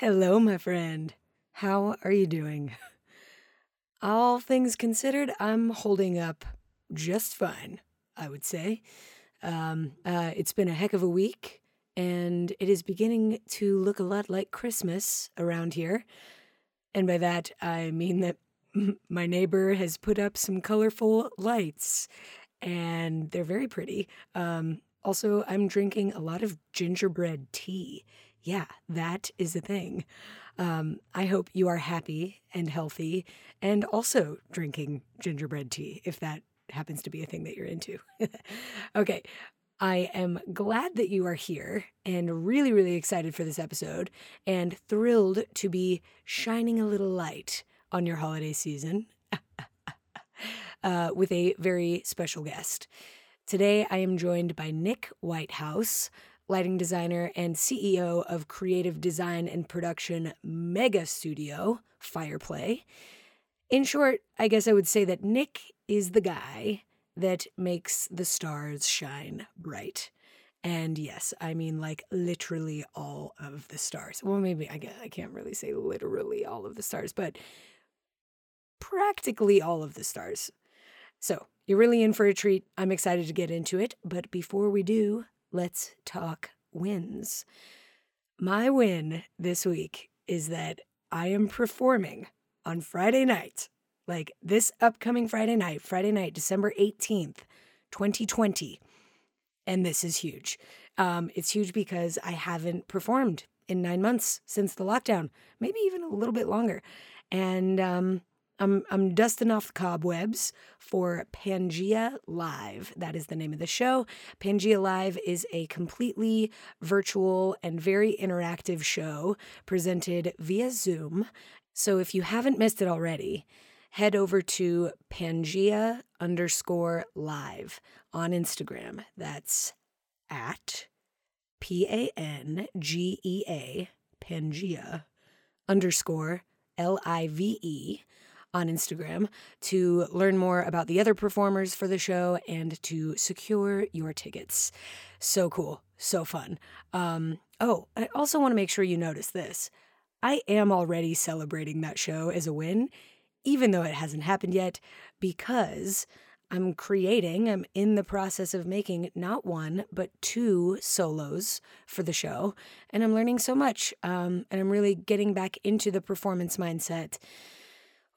Hello, my friend. How are you doing? All things considered, I'm holding up just fine, I would say. Um, uh, it's been a heck of a week, and it is beginning to look a lot like Christmas around here. And by that, I mean that my neighbor has put up some colorful lights, and they're very pretty. Um, also, I'm drinking a lot of gingerbread tea. Yeah, that is a thing. Um, I hope you are happy and healthy and also drinking gingerbread tea, if that happens to be a thing that you're into. okay, I am glad that you are here and really, really excited for this episode and thrilled to be shining a little light on your holiday season uh, with a very special guest. Today, I am joined by Nick Whitehouse, lighting designer and CEO of creative design and production mega studio, Fireplay. In short, I guess I would say that Nick is the guy that makes the stars shine bright. And yes, I mean like literally all of the stars. Well, maybe I guess I can't really say literally all of the stars, but practically all of the stars. So, you're really in for a treat. I'm excited to get into it, but before we do, let's talk wins. My win this week is that I am performing on Friday night like this upcoming Friday night, Friday night, December 18th, 2020. And this is huge. Um, it's huge because I haven't performed in nine months since the lockdown, maybe even a little bit longer. And um, I'm, I'm dusting off the cobwebs for Pangea Live. That is the name of the show. Pangea Live is a completely virtual and very interactive show presented via Zoom. So if you haven't missed it already, head over to Pangea underscore live on Instagram. That's at P A N G E A, Pangea underscore L I V E on Instagram to learn more about the other performers for the show and to secure your tickets. So cool, so fun. Um, oh, I also want to make sure you notice this. I am already celebrating that show as a win even though it hasn't happened yet, because I'm creating, I'm in the process of making not one, but two solos for the show. And I'm learning so much. Um, and I'm really getting back into the performance mindset,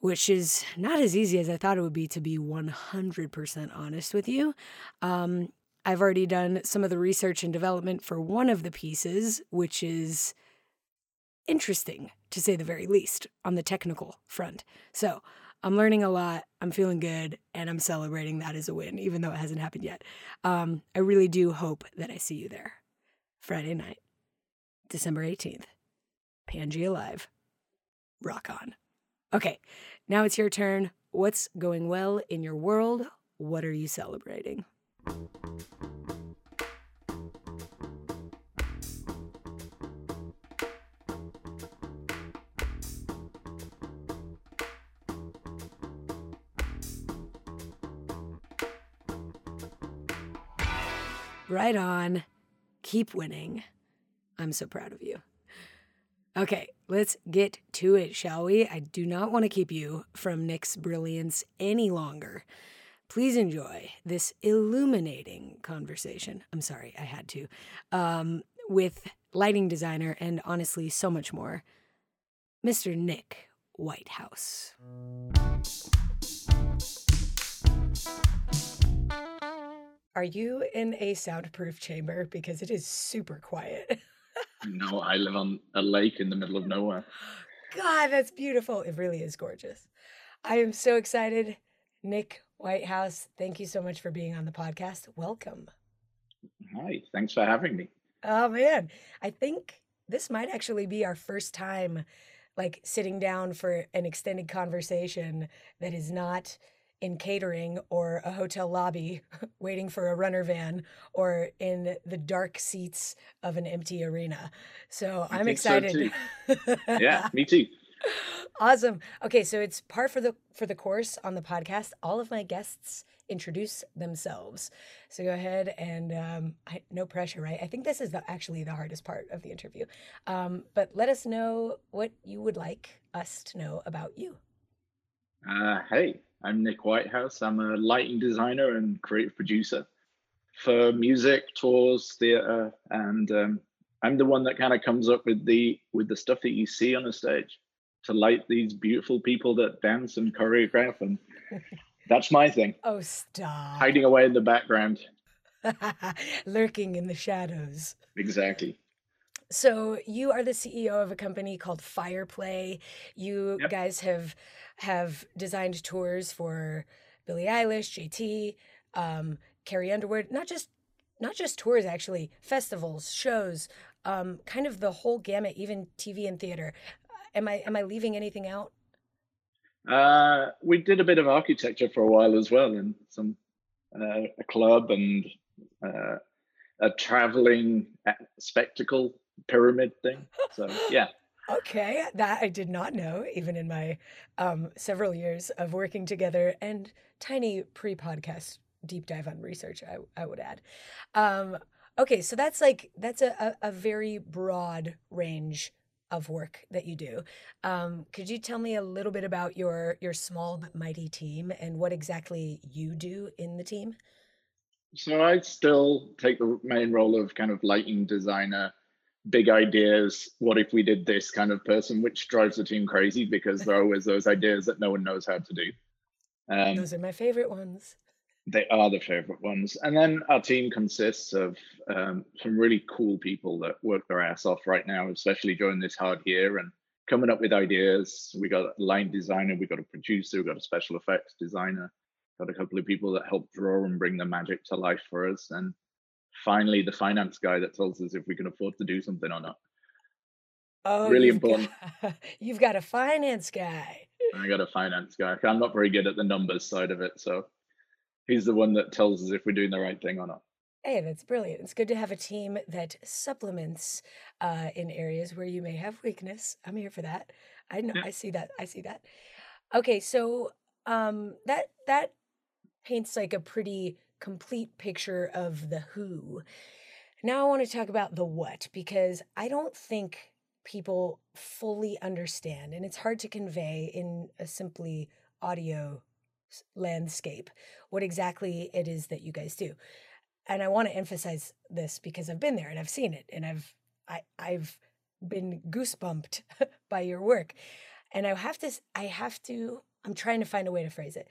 which is not as easy as I thought it would be, to be 100% honest with you. Um, I've already done some of the research and development for one of the pieces, which is interesting to say the very least on the technical front. So I'm learning a lot. I'm feeling good, and I'm celebrating that as a win, even though it hasn't happened yet. Um, I really do hope that I see you there Friday night, December 18th. Pangea Live. Rock on. Okay, now it's your turn. What's going well in your world? What are you celebrating? Right on. Keep winning. I'm so proud of you. Okay, let's get to it, shall we? I do not want to keep you from Nick's brilliance any longer. Please enjoy this illuminating conversation. I'm sorry, I had to. Um, with lighting designer and honestly, so much more, Mr. Nick Whitehouse. Are you in a soundproof chamber? Because it is super quiet. no, I live on a lake in the middle of nowhere. God, that's beautiful. It really is gorgeous. I am so excited. Nick Whitehouse, thank you so much for being on the podcast. Welcome. Hi, thanks for having me. Oh, man. I think this might actually be our first time like sitting down for an extended conversation that is not in catering or a hotel lobby waiting for a runner van or in the dark seats of an empty arena. So I am excited. So yeah, me too. Awesome. Okay, so it's par for the for the course on the podcast. All of my guests introduce themselves. So go ahead and um, I, no pressure, right? I think this is the, actually the hardest part of the interview. Um, but let us know what you would like us to know about you. Uh, hey, I'm Nick Whitehouse. I'm a lighting designer and creative producer for music, tours, theater, and um, I'm the one that kind of comes up with the with the stuff that you see on the stage to light these beautiful people that dance and choreograph and that's my thing. Oh, stop. Hiding away in the background. Lurking in the shadows. Exactly. So you are the CEO of a company called Fireplay. You yep. guys have have designed tours for Billie Eilish, JT, um, Carrie Underwood, not just not just tours actually, festivals, shows, um, kind of the whole gamut, even TV and theater. Am I am I leaving anything out? Uh, we did a bit of architecture for a while as well, and some uh, a club and uh, a traveling uh, spectacle pyramid thing. So yeah. okay, that I did not know, even in my um, several years of working together and tiny pre-podcast deep dive on research. I, I would add. Um, okay, so that's like that's a, a, a very broad range of work that you do. Um, could you tell me a little bit about your your small but mighty team and what exactly you do in the team? So I still take the main role of kind of lighting designer, big ideas. What if we did this kind of person, which drives the team crazy because there are always those ideas that no one knows how to do. Um, those are my favorite ones. They are the favorite ones. And then our team consists of um, some really cool people that work their ass off right now, especially during this hard year and coming up with ideas. We got a line designer, we got a producer, we got a special effects designer, got a couple of people that help draw and bring the magic to life for us. And finally, the finance guy that tells us if we can afford to do something or not. Oh, really important. Got, you've got a finance guy. I got a finance guy. I'm not very good at the numbers side of it, so he's the one that tells us if we're doing the right thing or not. Hey, that's brilliant. It's good to have a team that supplements uh, in areas where you may have weakness. I'm here for that. I know. Yeah. I see that. I see that. Okay, so um, that that paints like a pretty complete picture of the who. Now I want to talk about the what because I don't think people fully understand, and it's hard to convey in a simply audio landscape what exactly it is that you guys do. And i want to emphasize this because i've been there and i've seen it and i've I, i've been goosebumped by your work. And i have to i have to i'm trying to find a way to phrase it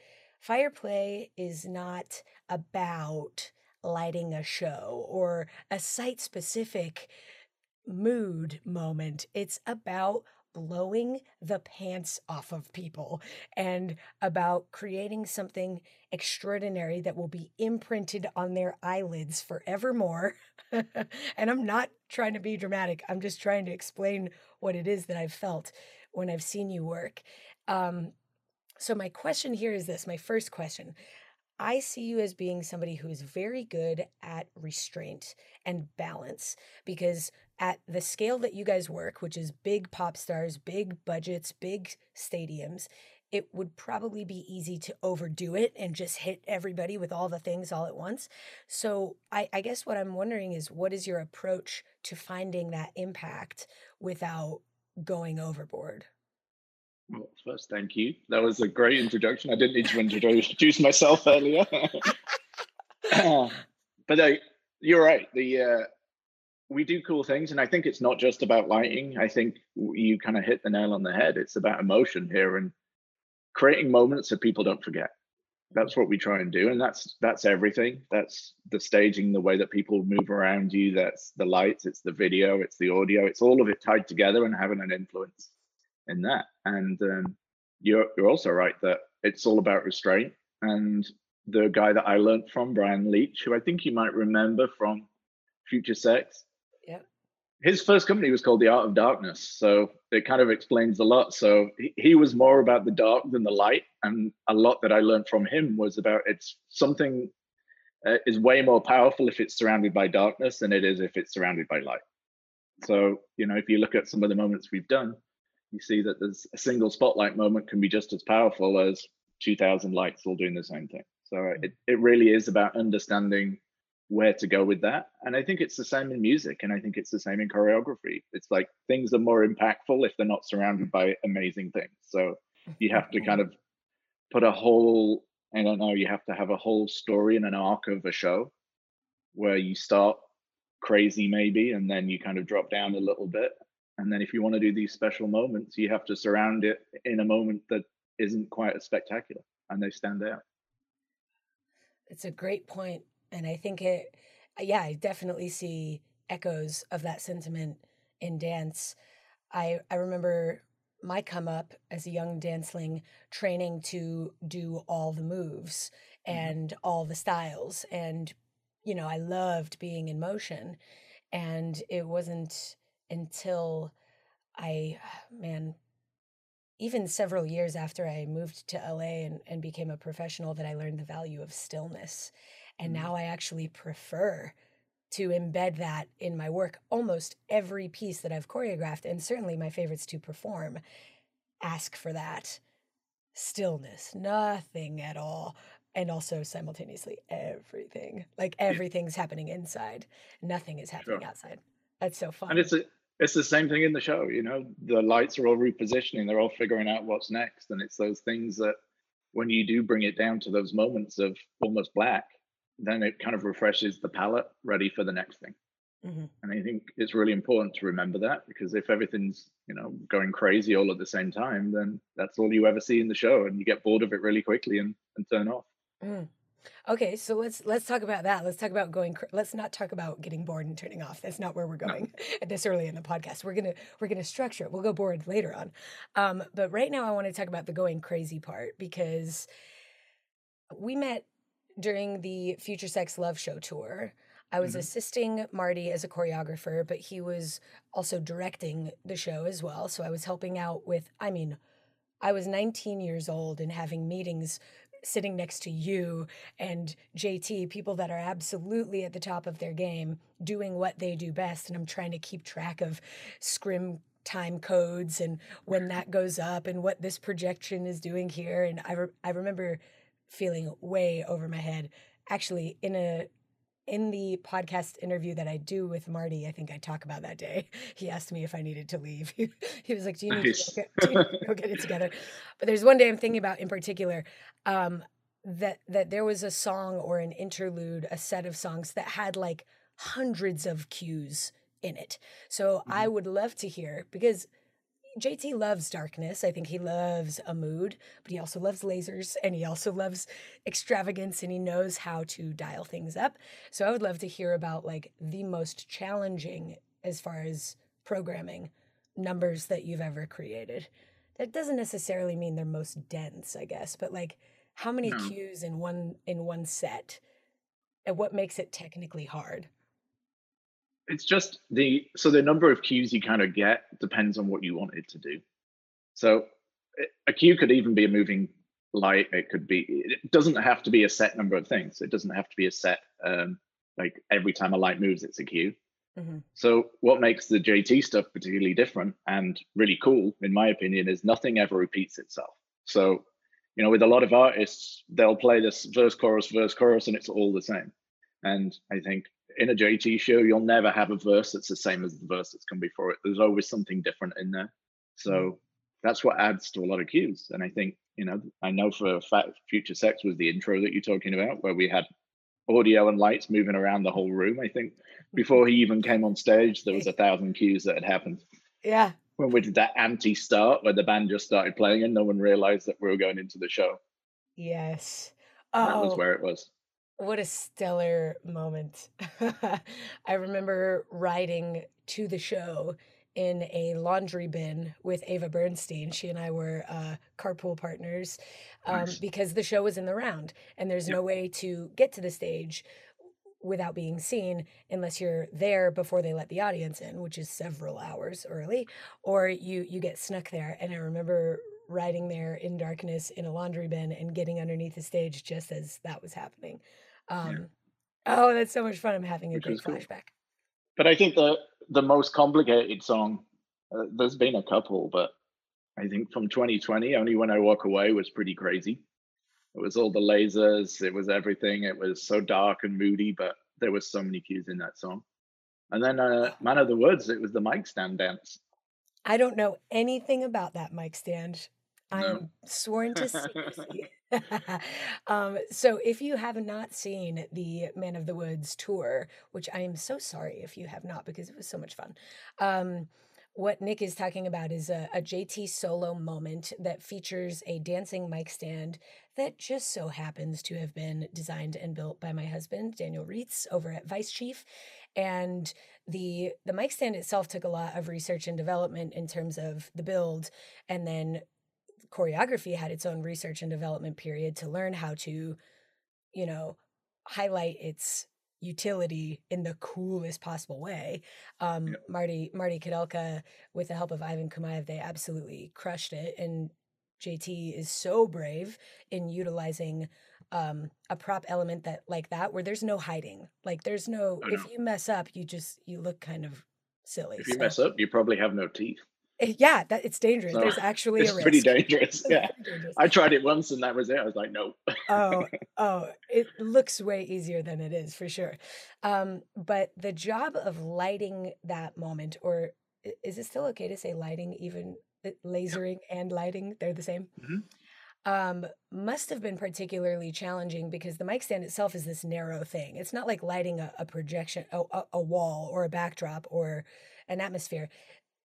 fireplay is not about lighting a show or a site specific mood moment it's about blowing the pants off of people and about creating something extraordinary that will be imprinted on their eyelids forevermore. and I'm not trying to be dramatic, I'm just trying to explain what it is that I've felt when I've seen you work. Um, so, my question here is this my first question. I see you as being somebody who is very good at restraint and balance because at the scale that you guys work, which is big pop stars, big budgets, big stadiums, it would probably be easy to overdo it and just hit everybody with all the things all at once. So, I, I guess what I'm wondering is what is your approach to finding that impact without going overboard? Well, first, thank you. That was a great introduction. I didn't need to introduce myself earlier. but uh, you're right. The uh, we do cool things and i think it's not just about lighting i think you kind of hit the nail on the head it's about emotion here and creating moments that people don't forget that's what we try and do and that's that's everything that's the staging the way that people move around you that's the lights it's the video it's the audio it's all of it tied together and having an influence in that. And um, you're you're also right that it's all about restraint. And the guy that i learned from brian leach who i think you might remember from future sex his first company was called the Art of Darkness, so it kind of explains a lot. So he, he was more about the dark than the light, and a lot that I learned from him was about it's something uh, is way more powerful if it's surrounded by darkness than it is if it's surrounded by light. So you know, if you look at some of the moments we've done, you see that there's a single spotlight moment can be just as powerful as 2,000 lights all doing the same thing. So hmm. it, it really is about understanding where to go with that. And I think it's the same in music, and I think it's the same in choreography. It's like things are more impactful if they're not surrounded by amazing things. So you have to kind of put a whole, I don't know, you have to have a whole story and an arc of a show where you start crazy maybe, and then you kind of drop down a little bit. And then if you want to do these special moments, you have to surround it in a moment that isn't quite as spectacular and they stand out. It's a great point and I think it, yeah, I definitely see echoes of that sentiment in dance. I I remember my come up as a young danceling training to do all the moves mm-hmm. and all the styles and you know I loved being in motion and it wasn't until I man even several years after I moved to LA and, and became a professional that I learned the value of stillness and mm-hmm. now I actually prefer to embed that in my work. Almost every piece that I've choreographed, and certainly my favorites to perform, ask for that stillness, nothing at all. And also simultaneously everything. Like everything's happening inside. Nothing is happening sure. outside. That's so fun. And it's a it's the same thing in the show, you know. The lights are all repositioning, they're all figuring out what's next. And it's those things that when you do bring it down to those moments of almost black, then it kind of refreshes the palette ready for the next thing. Mm-hmm. And I think it's really important to remember that because if everything's, you know, going crazy all at the same time, then that's all you ever see in the show and you get bored of it really quickly and, and turn off. Mm. Okay, so let's let's talk about that. Let's talk about going. Let's not talk about getting bored and turning off. That's not where we're going no. at this early in the podcast. We're gonna we're gonna structure it. We'll go bored later on, um, but right now I want to talk about the going crazy part because we met during the Future Sex Love Show tour. I was mm-hmm. assisting Marty as a choreographer, but he was also directing the show as well. So I was helping out with, I mean, I was 19 years old and having meetings sitting next to you and JT, people that are absolutely at the top of their game, doing what they do best. And I'm trying to keep track of scrim time codes and when that goes up and what this projection is doing here. And I, re- I remember feeling way over my head. Actually, in a in the podcast interview that I do with Marty, I think I talk about that day. He asked me if I needed to leave. He, he was like, "Do you need, nice. to, go get, go get it together?" But there's one day I'm thinking about in particular um, that that there was a song or an interlude, a set of songs that had like hundreds of cues in it. So mm-hmm. I would love to hear because JT loves darkness. I think he loves a mood, but he also loves lasers and he also loves extravagance and he knows how to dial things up. So I would love to hear about like the most challenging as far as programming numbers that you've ever created. That doesn't necessarily mean they're most dense, I guess, but like how many no. cues in one in one set and what makes it technically hard? It's just the so the number of cues you kind of get depends on what you want it to do. So a cue could even be a moving light. It could be. It doesn't have to be a set number of things. It doesn't have to be a set. Um, like every time a light moves, it's a cue. Mm-hmm. So what makes the JT stuff particularly different and really cool, in my opinion, is nothing ever repeats itself. So you know, with a lot of artists, they'll play this verse, chorus, verse, chorus, and it's all the same. And I think in a JT show, you'll never have a verse that's the same as the verse that's come before it. There's always something different in there. So mm. that's what adds to a lot of cues. And I think, you know, I know for a fact Future Sex was the intro that you're talking about, where we had audio and lights moving around the whole room. I think before he even came on stage, there was a thousand cues that had happened. Yeah. When we did that anti start, where the band just started playing and no one realized that we were going into the show. Yes. Oh. That was where it was. What a stellar moment. I remember riding to the show in a laundry bin with Ava Bernstine. She and I were uh, carpool partners um, nice. because the show was in the round and there's yep. no way to get to the stage without being seen unless you're there before they let the audience in which is several hours early or you you get snuck there and i remember riding there in darkness in a laundry bin and getting underneath the stage just as that was happening um, yeah. oh that's so much fun i'm having a Which great flashback cool. but i think the the most complicated song uh, there's been a couple but i think from 2020 only when i walk away was pretty crazy it was all the lasers, it was everything. It was so dark and moody, but there was so many cues in that song. And then uh, Man of the Woods, it was the mic stand dance. I don't know anything about that mic stand. I'm no. sworn to secrecy. um, so, if you have not seen the Man of the Woods tour, which I am so sorry if you have not because it was so much fun, um, what Nick is talking about is a, a, JT solo moment that features a dancing mic stand that just so happens to have been designed and built by my husband, Daniel Reitz, over at Vice Chief. And the the mic stand itself took a lot of research and development in terms of the build, and then choreography had its own research and development period to learn how to, you know, highlight its utility in the coolest possible way. Um, yeah. Marty Marty Kudelka, with the help of Ivan Koumaev, they absolutely crushed it. And JT is so brave in utilizing um, a prop element that like that where there's no hiding. Like there's no if you mess up, you just you look kind of silly. If you so. mess up, you probably have no teeth. Eh, yeah, that it's dangerous. There's actually a risk. it's pretty dangerous. Yeah, dangerous. I tried it once and that was it. I was like, nope. oh, oh, it looks way easier than it is for sure. Um, but the job of lighting that moment, or is it still okay to say lighting, even uh, lasering and lighting? They're the same. Mm-hmm. Um, must have been particularly challenging because the mic stand itself is this narrow thing. It's not like lighting a, a projection, a, a wall, or a backdrop, or an atmosphere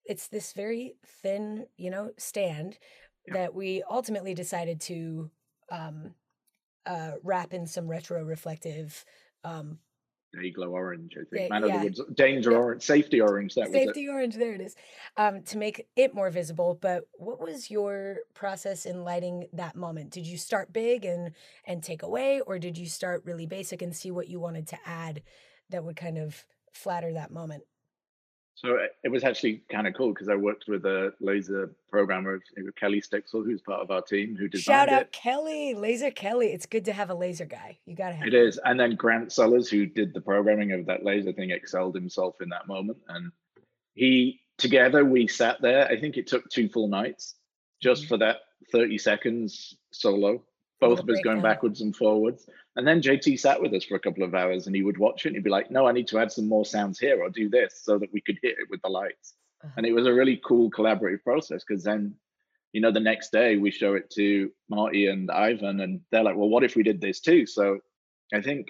it's this very thin, you know, stand yeah. that we ultimately decided to um, uh, wrap in some retro reflective. Um, glow orange, I think. Man yeah. of the Woods, danger yeah. orange, safety orange. That safety orange. There it is. Um, to make it more visible. But what was your process in lighting that moment? Did you start big and and take away, or did you start really basic and see what you wanted to add that would kind of flatter that moment? So it was actually kind of cool because I worked with a laser programmer, Kelly Stixel, who's part of our team, who designed it. Shout out it. Kelly, Laser Kelly. It's good to have a laser guy. You got to have it. It is. And then Grant Sellers, who did the programming of that laser thing, excelled himself in that moment. And he, together, we sat there. I think it took two full nights just mm-hmm. for that 30 seconds solo both of us going backwards and forwards. And then JT sat with us for a couple of hours and he would watch it and he'd be like, no, I need to add some more sounds here or do this so that we could hit it with the lights. Uh-huh. And it was a really cool collaborative process because then, you know, the next day we show it to Marty and Ivan and they're like, well, what if we did this too? So I think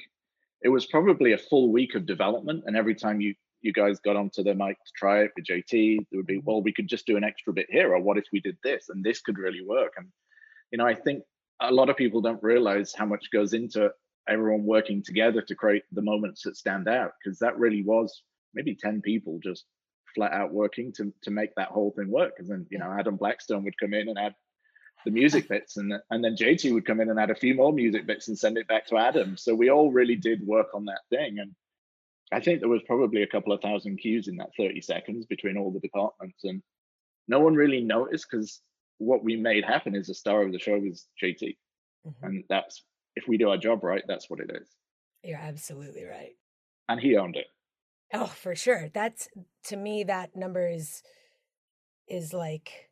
it was probably a full week of development. And every time you you guys got onto the mic to try it with JT, there would be, well, we could just do an extra bit here, or what if we did this and this could really work? And you know, I think a lot of people don't realize how much goes into everyone working together to create the moments that stand out because that really was maybe 10 people just flat out working to to make that whole thing work. And then you know adam blackstone would come in and add the music bits and and then jt would come in and add a few more music bits and send it back to adam. So we all really did work on that thing and i think there was probably a couple of thousand cues in that 30 seconds between all the departments and no one really noticed because what we made happen is the star of the show is JT. Mm-hmm. And that's if we do our job right, that's what it is. You're absolutely right. And he owned it. Oh, for sure. That's to me that number is is like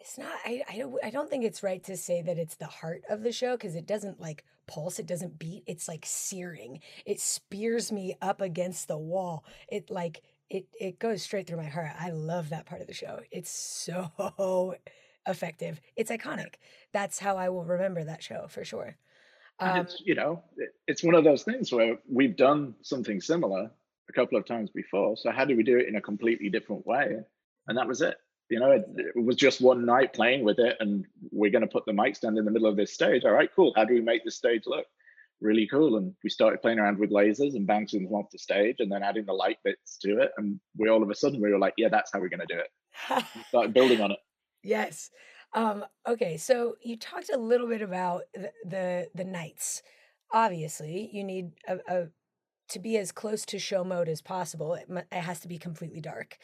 it's not I I don't I don't think it's right to say that it's the heart of the show because it doesn't like pulse, it doesn't beat. It's like searing. It spears me up against the wall. It like it it goes straight through my heart. I love that part of the show. It's so effective. It's iconic. That's how I will remember that show for sure. Um, it's you know it's one of those things where we've done something similar a couple of times before. So how do we do it in a completely different way? And that was it. You know, it, it was just one night playing with it, and we're going to put the mic stand in the middle of this stage. All right, cool. How do we make this stage look? really cool. And we started playing around with lasers and bouncing them off the stage and then adding the light bits to it. And we all of a sudden we were like, yeah, that's how we're going to do it. started building on it. Yes. Um, okay, so you talked a little bit about the the, the nights. Obviously, you need a, a to be as close to show mode as possible, it, it has to be completely dark,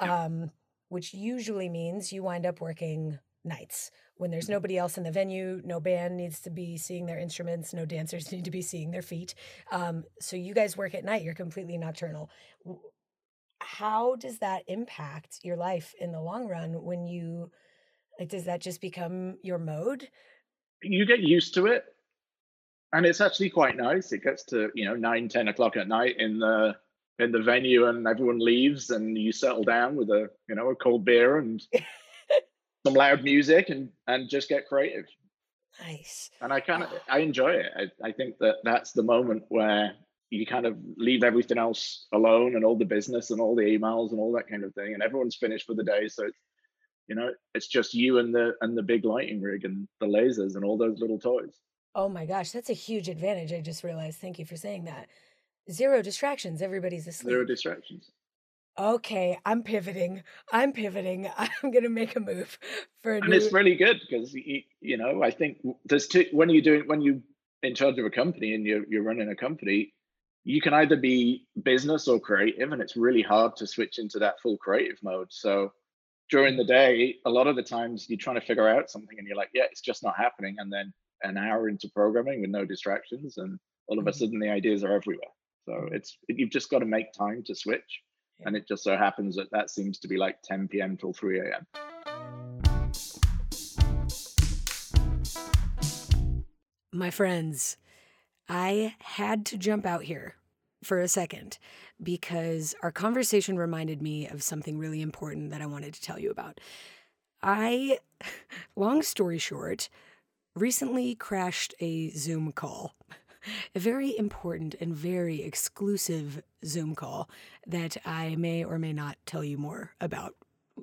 um, which usually means you wind up working nights when there's mm-hmm. nobody else in the venue. No band needs to be seeing their instruments. No dancers need to be seeing their feet. Um, so you guys work at night. You're completely nocturnal. How does that impact your life in the long run when you like? Does that just become your mode? You get used to it and it's actually quite nice. It gets to you know nine, ten o'clock at night in the in the venue, and everyone leaves, and you settle down with a you know a cold beer and some loud music, and and just get creative. Nice. And I kind of I enjoy it. I, I think that that's the moment where you kind of leave everything else alone and all the business and all the emails and all that kind of thing, and everyone's finished for the day. So it's you know it's just you and the and the big lighting rig and the lasers and all those little toys. Oh my gosh, that's a huge advantage. I just realized. Thank you for saying that. Zero distractions. Everybody's asleep. Zero distractions. Okay, I'm pivoting. I'm pivoting. I'm gonna make a move for a and new. it's really good because you, you know I think there's two when you're doing when you in charge of a company and you're you're running a company, you can either be business or creative, and it's really hard to switch into that full creative mode. So during the day, a lot of the times you're trying to figure out something and you're like, yeah, it's just not happening, and then an hour into programming with no distractions, and all of a mm-hmm. sudden the ideas are everywhere. So it's you've just got to make time to switch, and it just so happens that that seems to be like 10 p.m. till 3 a.m. My friends, I had to jump out here for a second because our conversation reminded me of something really important that I wanted to tell you about. I, long story short, recently crashed a Zoom call. A very important and very exclusive Zoom call that I may or may not tell you more about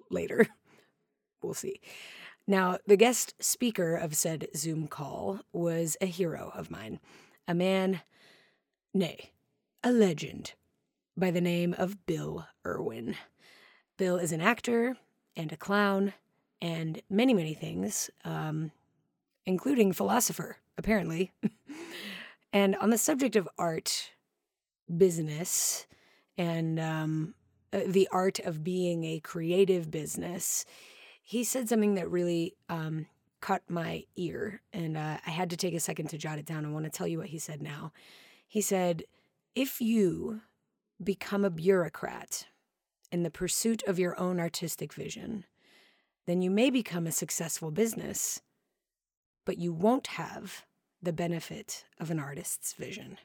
later. We'll see. Now, the guest speaker of said Zoom call was a hero of mine, a man, nay, a legend, by the name of Bill Irwin. Bill is an actor and a clown and many, many things. Um, including philosopher, apparently. and on the subject of art, business, and um, uh, the art of being a creative business, he said something that really um, caught my ear. And uh, I had to take a second to jot it down. I want to tell you what he said now. He said, If you become a bureaucrat in the pursuit of your own artistic vision, then you may become a successful business but you won't have the benefit of an artist's vision.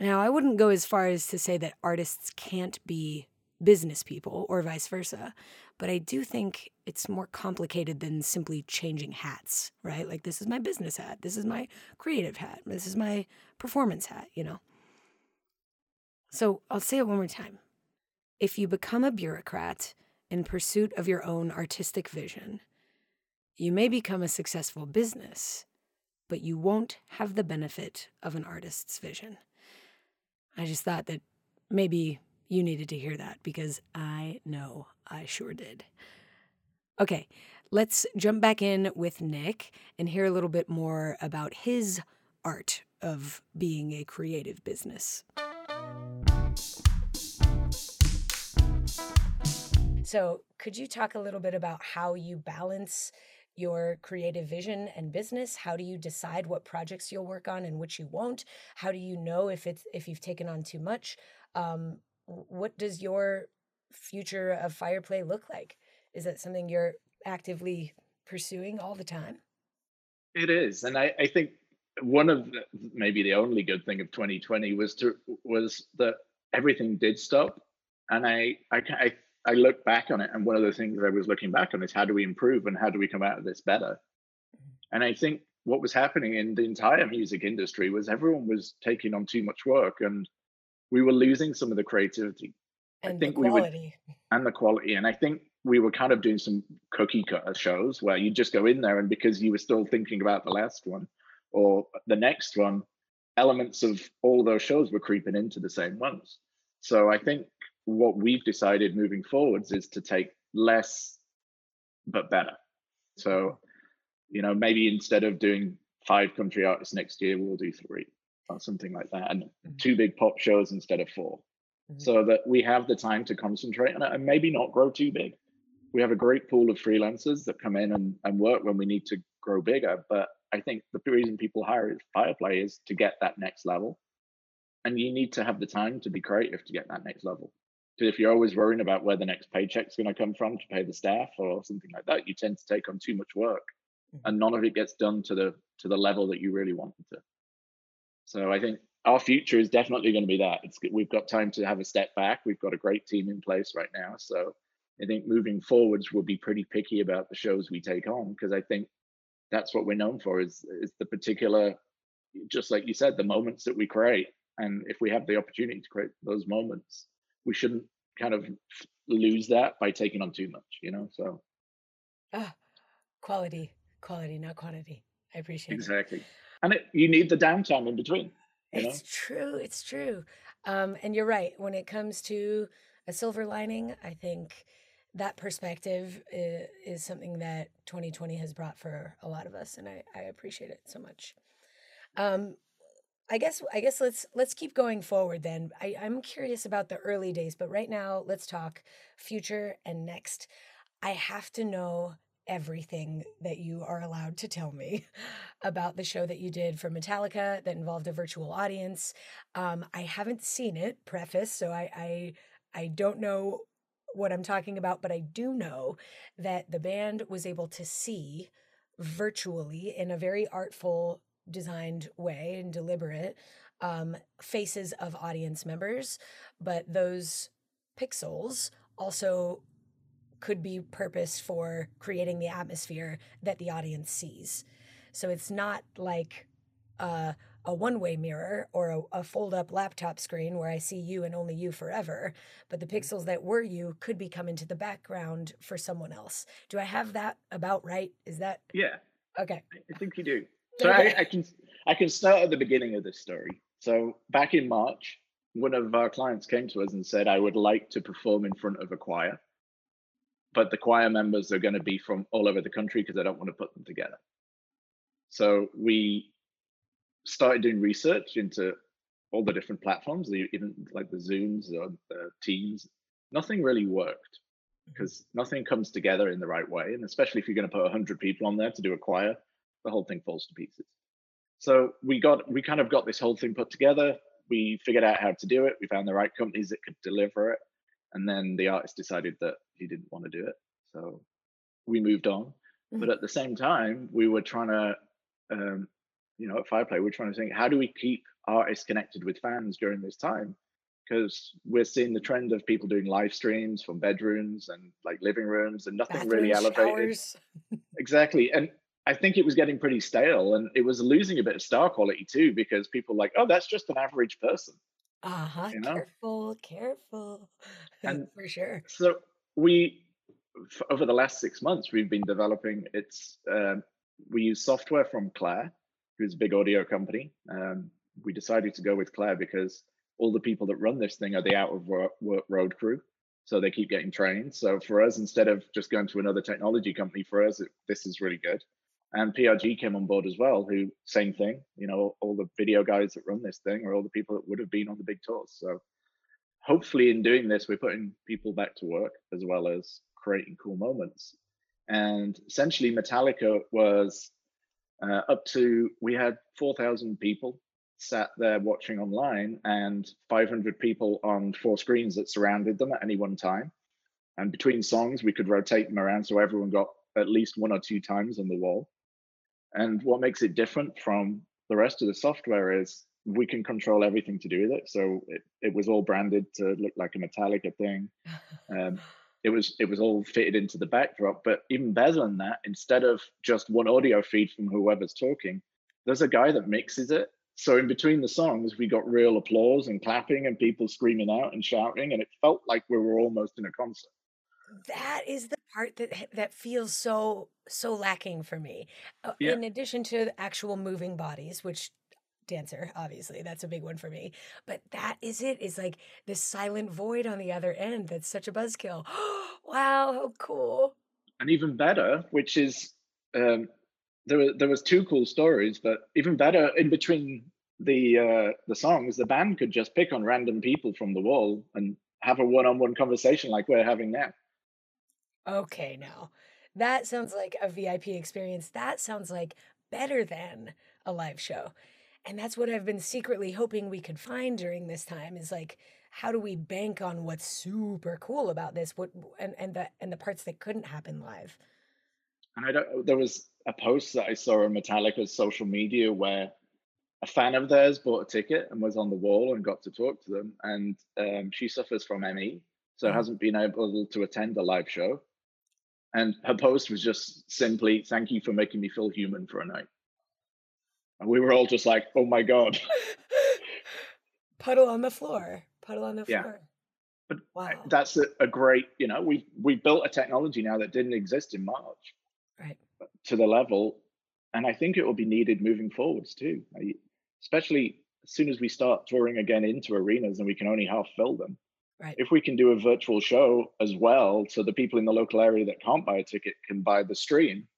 Now, I wouldn't go as far as to say that artists can't be business people or vice versa, but I do think it's more complicated than simply changing hats, right? Like, this is my business hat, this is my creative hat, this is my performance hat, you know? So I'll say it one more time. If you become a bureaucrat in pursuit of your own artistic vision, you may become a successful business, but you won't have the benefit of an artist's vision. I just thought that maybe you needed to hear that because I know I sure did. Okay, let's jump back in with Nick and hear a little bit more about his art of being a creative business. So, could you talk a little bit about how you balance your creative vision and business how do you decide what projects you'll work on and which you won't how do you know if it's if you've taken on too much um, what does your future of fireplay look like? Is that something you're actively pursuing all the time? It is and i, I think one of the, maybe the only good thing of 2020 was to was that everything did stop and I, I, I I look back on it, and one of the things I was looking back on is how do we improve and how do we come out of this better? Mm-hmm. And I think what was happening in the entire music industry was everyone was taking on too much work, and we were losing some of the creativity. And I think we would, and the quality. And I think we were kind of doing some cookie cutter uh, shows where you just go in there, and because you were still thinking about the last one or the next one, elements of all those shows were creeping into the same ones. So I think what we've decided moving forwards is to take less but better. So, mm-hmm. you know, maybe instead of doing five country artists next year, we'll do three. Or something like that, and Mhm. two big pop shows instead of 4 Mhm. so that we have the time to concentrate on it and maybe not grow too big. We have a great pool of freelancers that come in and, and work when we need to grow bigger. But I think the reason people hire Fireplay is to get that next level. And you need to have the time to be creative to get that next level. Because if you're always worrying about where the next paycheck's going to come from to pay the staff or something like that, you tend to take on too much work, Mhm. and none of it gets done to the to the level that you really want it to. So I think our future is definitely going to be that. It's we've got time to have a step back. We've got a great team in place right now. So I think moving forwards, we'll be pretty picky about the shows we take on because I think that's what we're known for is is the particular, just like you said, the moments that we create. And if we have the opportunity to create those moments, we shouldn't kind of lose that by taking on too much, you know. So Ah, quality, quality, not quantity. I appreciate it. And it, you need the downtime in between, you know. It's true. It's true. Um, and you're right. When it comes to a silver lining, I think that perspective is, is something that 2020 has brought for a lot of us, and I, I appreciate it so much. Um, I guess I guess let's let's keep going forward then. I, I'm curious about the early days, but right now let's talk future and next. I have to know everything that you are allowed to tell me about the show that you did for Metallica that involved a virtual audience. Um, I haven't seen it, preface, so I, I I don't know what I'm talking about, but I do know that the band was able to see virtually in a very artful designed way and deliberate um, faces of audience members, but those pixels also could be purposed for creating the atmosphere that the audience sees. So it's not like uh, a, a one way mirror or a, a fold up laptop screen where I see you and only you forever, but the mm-hmm. pixels that were you could be coming to the background for someone else. Do I have that about right? Is that Yeah, okay? I think you do. So Okay. I, I can I can start at the beginning of this story. So back in March, one of our clients came to us and said, "I would like to perform in front of a choir, but the choir members are going to be from all over the country because I don't want to put them together." So we started doing research into all the different platforms, even like the Zooms or the Teams. Nothing really worked mm-hmm. because nothing comes together in the right way, and especially if you're going to put 100 people on there to do a choir, the whole thing falls to pieces. So we got we kind of got this whole thing put together. We figured out how to do it. We found the right companies that could deliver it, and then the artist decided that he didn't want to do it. So we moved on. But Mhm. at the same time, we were trying to, um, you know, at Fireplay, we're trying to think, how do we keep artists connected with fans during this time? Because we're seeing the trend of people doing live streams from bedrooms and like living rooms, and nothing really Bathrooms, elevated. Exactly. And I think it was getting pretty stale and it was losing a bit of star quality too, because people were like, oh, that's just an average person, Uh huh. you know? Careful, careful. And For sure. so we, f- over the last six months, we've been developing it's, um, we use software from Clair, who's a big audio company. Um, we decided to go with Clair because all the people that run this thing are the out of work, work road crew. So they keep getting trained. So for us, instead of just going to another technology company, for us, it, this is really good. And PRG came on board as well, who same thing. You know, all the video guys that run this thing or all the people that would have been on the big tours. So hopefully, in doing this, we're putting people back to work as well as creating cool moments. And essentially, Metallica was uh, up to we had 4,000 people sat there watching online and 500 people on four screens that surrounded them at any one time. And between songs, we could rotate them around so everyone got at least one or two times on the wall. And what makes it different from the rest of the software is we can control everything to do with it. So it, it was all branded to look like a Metallica thing. Um, it was it was all fitted into the backdrop. But even better than that, instead of just one audio feed from whoever's talking, there's a guy that mixes it. So in between the songs, we got real applause and clapping and people screaming out and shouting, and it felt like we were almost in a concert. That is the part that that feels so so lacking for me. Uh, Yeah. In addition to the actual moving bodies, which dancer obviously that's a big one for me but that is it is like this silent void on the other end that's such a buzzkill wow how cool and even better, which is um, there were there was two cool stories, but even better in between the uh, the songs, the band could just pick on random people from the wall and have a one-on-one conversation like we're having now. Okay, now that sounds like a VIP experience. That sounds like better than a live show. And that's what I've been secretly hoping we could find during this time is like how do we bank on what's super cool about this what and and the and the parts that couldn't happen live. And I don't there was a post that I saw on Metallica's social media where a fan of theirs bought a ticket and was on the wall and got to talk to them. And um, she suffers from ME, so mm. hasn't been able to attend a live show. And her post was just simply, "Thank you for making me feel human for a night." And we were all just like, "Oh my god!" Puddle on the floor. Puddle on the yeah. floor. But wow. that's a, a great, you know, we we built a technology now that didn't exist in March, right? To the level, and I think it will be needed moving forwards too. Especially as soon as we start touring again into arenas and we can only half fill them. Right. If we can do a virtual show as well, so the people in the local area that can't buy a ticket can buy the stream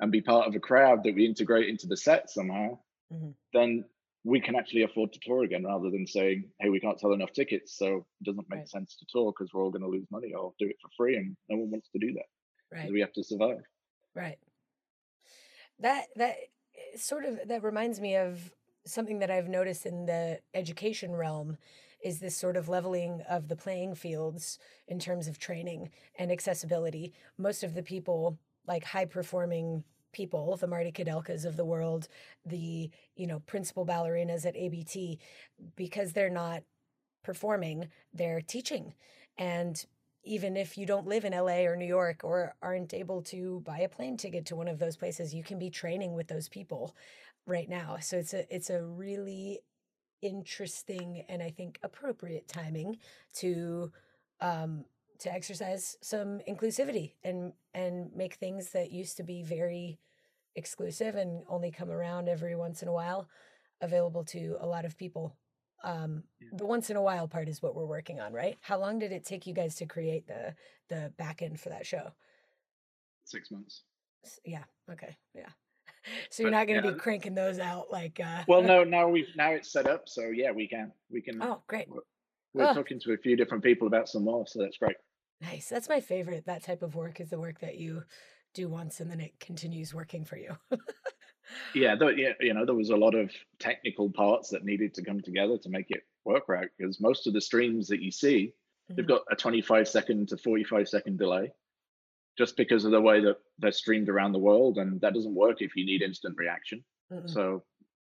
and be part of a crowd that we integrate into the set somehow, mm-hmm. then we can actually afford to tour again rather than saying, hey, we can't sell enough tickets, so it doesn't make right. sense to tour because we're all going to lose money or do it for free, and no one wants to do that. Right. We have to survive. Right. That that eh, sort of that reminds me of something that I've noticed in the education realm is this sort of leveling of the playing fields in terms of training and accessibility. Most of the people, like high performing people, the Marty Kudelkas of the world, the, you know, principal ballerinas at ABT, because they're not performing, they're teaching. And even if you don't live in LA or New York or aren't able to buy a plane ticket to one of those places, you can be training with those people right now. So it's a it's a really interesting and I think appropriate timing to um, to exercise some inclusivity and and make things that used to be very exclusive and only come around every once in a while available to a lot of people. Um, yeah. the once in a while part is what we're working on right? How long did it take you guys to create the the back end for that show? Six months. Yeah okay yeah so you're but, not going to yeah. be cranking those out like uh well no now we've now it's set up so yeah we can we can oh great we're, we're oh. talking to a few different people about some more so that's great nice that's my favorite that type of work is the work that you do once and then it continues working for you. yeah, yeah, you know, there was a lot of technical parts that needed to come together to make it work right because most of the streams that you see, mm-hmm. they've got a 25 second to 45 second delay just because of the way that they're streamed around the world and that doesn't work if you need instant reaction. Mm-hmm. So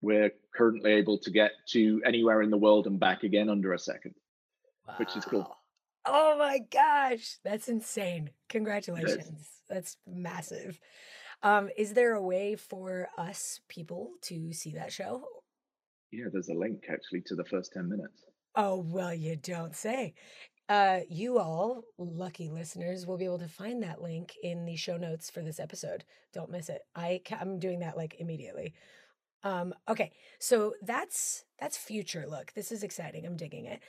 we're currently able to get to anywhere in the world and back again under a second, wow. which is cool. Oh my gosh, that's insane. Congratulations. That's massive. Um, is there a way for us people to see that show? Yeah, there's a link actually to the first 10 minutes. Oh, well, you don't say. Uh, you all, lucky listeners, will be able to find that link in the show notes for this episode. Don't miss it. I I'm doing that like immediately. Um, okay, so that's that's future look. This is exciting. I'm digging it.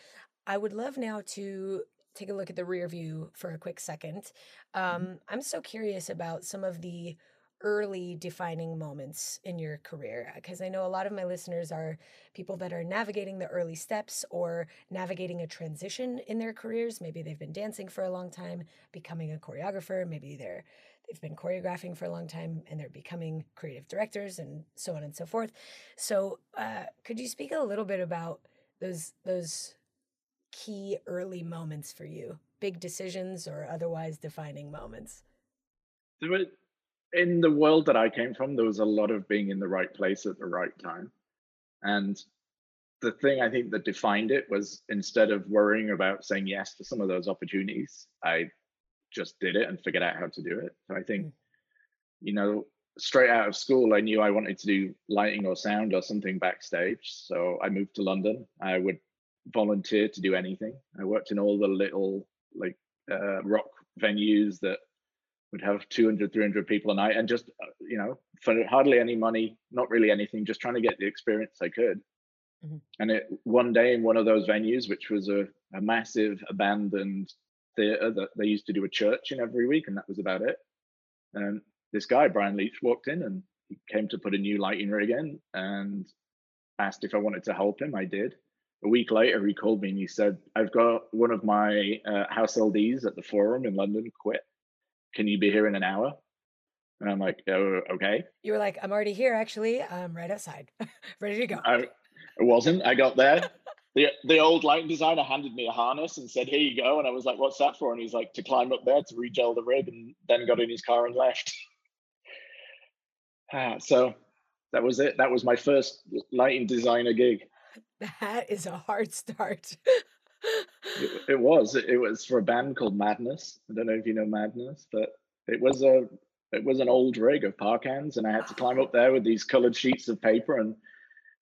I would love now to take a look at the rear view for a quick second. Mm-hmm. Um, I'm so curious about some of the early defining moments in your career because I know a lot of my listeners are people that are navigating the early steps or navigating a transition in their careers. Maybe they've been dancing for a long time, becoming a choreographer, maybe they're they've been choreographing for a long time and they're becoming creative directors and so on and so forth. So, uh, could you speak a little bit about those those key early moments for you? Big decisions or otherwise defining moments? In the world that I came from, there was a lot of being in the right place at the right time. And the thing I think that defined it was instead of worrying about saying yes to some of those opportunities, I just did it and figured out how to do it. So I think, mm. you know, straight out of school, I knew I wanted to do lighting or sound or something backstage. So I moved to London. I would volunteer to do anything. I worked in all the little like uh, rock venues that would have 200, 300 people a night, and just uh, you know for hardly any money, not really anything, just trying to get the experience I could. Mm-hmm. And it one day in one of those venues, which was a, a massive abandoned theater that they used to do a church in every week, and that was about it. And this guy Brian Leach walked in and he came to put a new lighting rig in, and asked if I wanted to help him. I did. A week later, he called me and he said, "I've got one of my uh, house LDs at the Forum in London quit. Can you be here in an hour?" And I'm like, "Oh, okay." You were like, "I'm already here. Actually, I'm right outside, ready to go." I, it wasn't. I got there. the the old lighting designer handed me a harness and said, "Here you go." And I was like, "What's that for?" And he's like, "To climb up there to regel the rig," and then got in his car and left. uh, so that was it. That was my first lighting designer gig. That is a hard start. it, was. It, was for a band called Madness. I don't know if you know Madness, but it was a it was an old rig of PAR cans, and I had to climb up there with these colored sheets of paper and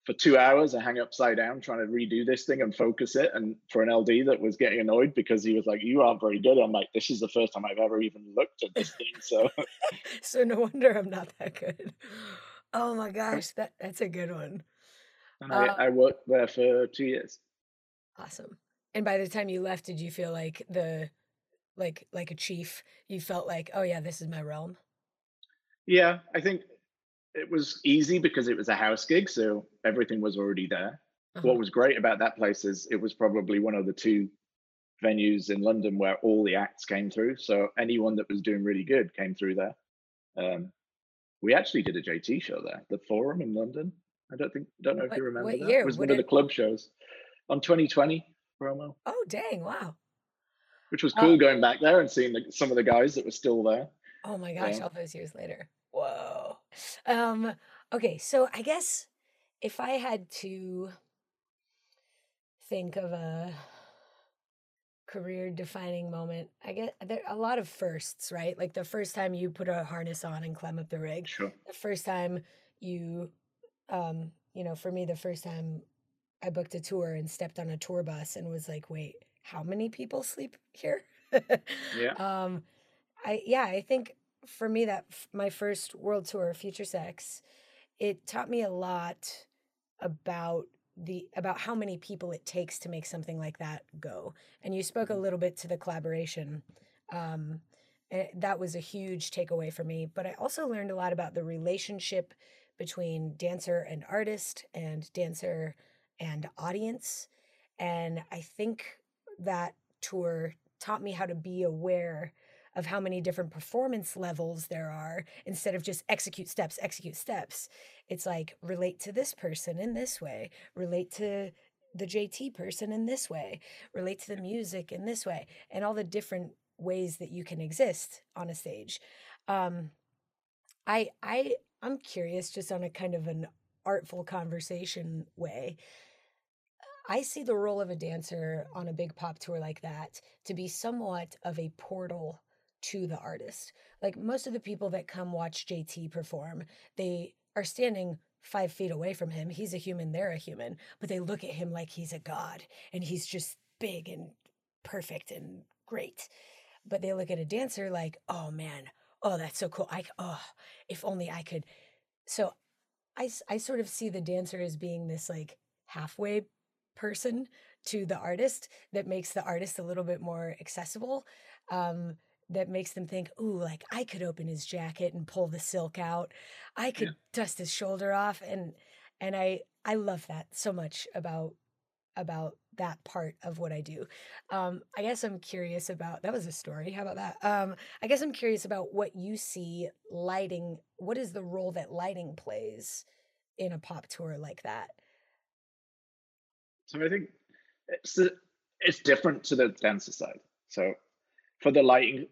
for two hours, I hang upside down trying to redo this thing and focus it. And for an LD that was getting annoyed because he was like, "You aren't very good." I'm like, "This is the first time I've ever even looked at this thing." So, so no wonder I'm not that good. Oh my gosh, that that's a good one. And I, uh, I worked there for two years. Awesome. And by the time you left, did you feel like the like like a chief? You felt like, oh yeah, this is my realm. Yeah, I think it was easy because it was a house gig, so everything was already there. Uh-huh. What was great about that place is it was probably one of the two venues in London where all the acts came through. So anyone that was doing really good came through there. Um, we actually did a JT show there, the Forum in London. I don't think, don't know if you remember what that. Year? It was what one of the club shows on 2020 promo. Oh, dang! Wow. Which was cool uh, going back there and seeing the, some of the guys that were still there. Oh my gosh! all those years later. Whoa. Um, okay, so I guess if I had to think of a career defining moment, I get there a lot of firsts, right? Like the first time you put a harness on and climb up the rig. Sure. The first time you um, you know, for me the first time I booked a tour and stepped on a tour bus and was like, "Wait, how many people sleep here?" yeah. Um I yeah, I think for me that my first world tour future sex it taught me a lot about the about how many people it takes to make something like that go and you spoke a mm-hmm. little bit to the collaboration um, that was a huge takeaway for me but i also learned a lot about the relationship between dancer and artist and dancer and audience and i think that tour taught me how to be aware of how many different performance levels there are instead of just execute steps, execute steps. It's like relate to this person in this way, relate to the JT person in this way, relate to the music in this way, and all the different ways that you can exist on a stage. Um, I I I'm curious, just on a kind of an artful conversation way. I see the role of a dancer on a big pop tour like that to be somewhat of a portal to the artist. Like most of the people that come watch JT perform, they are standing five feet away from him. He's a human, they're a human, but they look at him like he's a god and he's just big and perfect and great. But they look at a dancer like, oh man, oh, that's so cool. I, oh, if only I could. So I, I sort of see the dancer as being this like halfway person to the artist that makes the artist a little bit more accessible. Um, that makes them think, ooh, like I could open his jacket and pull the silk out. I could yeah. dust his shoulder off. And and I I love that so much about about that part of what I do. Um, I guess I'm curious about that was a story. How about that? Um, I guess I'm curious about what you see lighting. What is the role that lighting plays in a pop tour like that? So I think it's it's different to the dancer side. So for the lighting,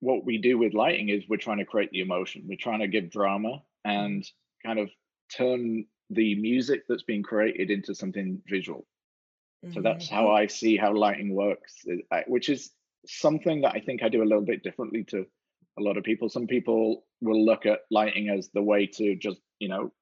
what we do with lighting is we're trying to create the emotion. We're trying to give drama and kind of turn the music that's being created into something visual. Mm-hmm. So that's how I see how lighting works, which is something that I think I do a little bit differently to a lot of people. Some people will look at lighting as the way to just, you know,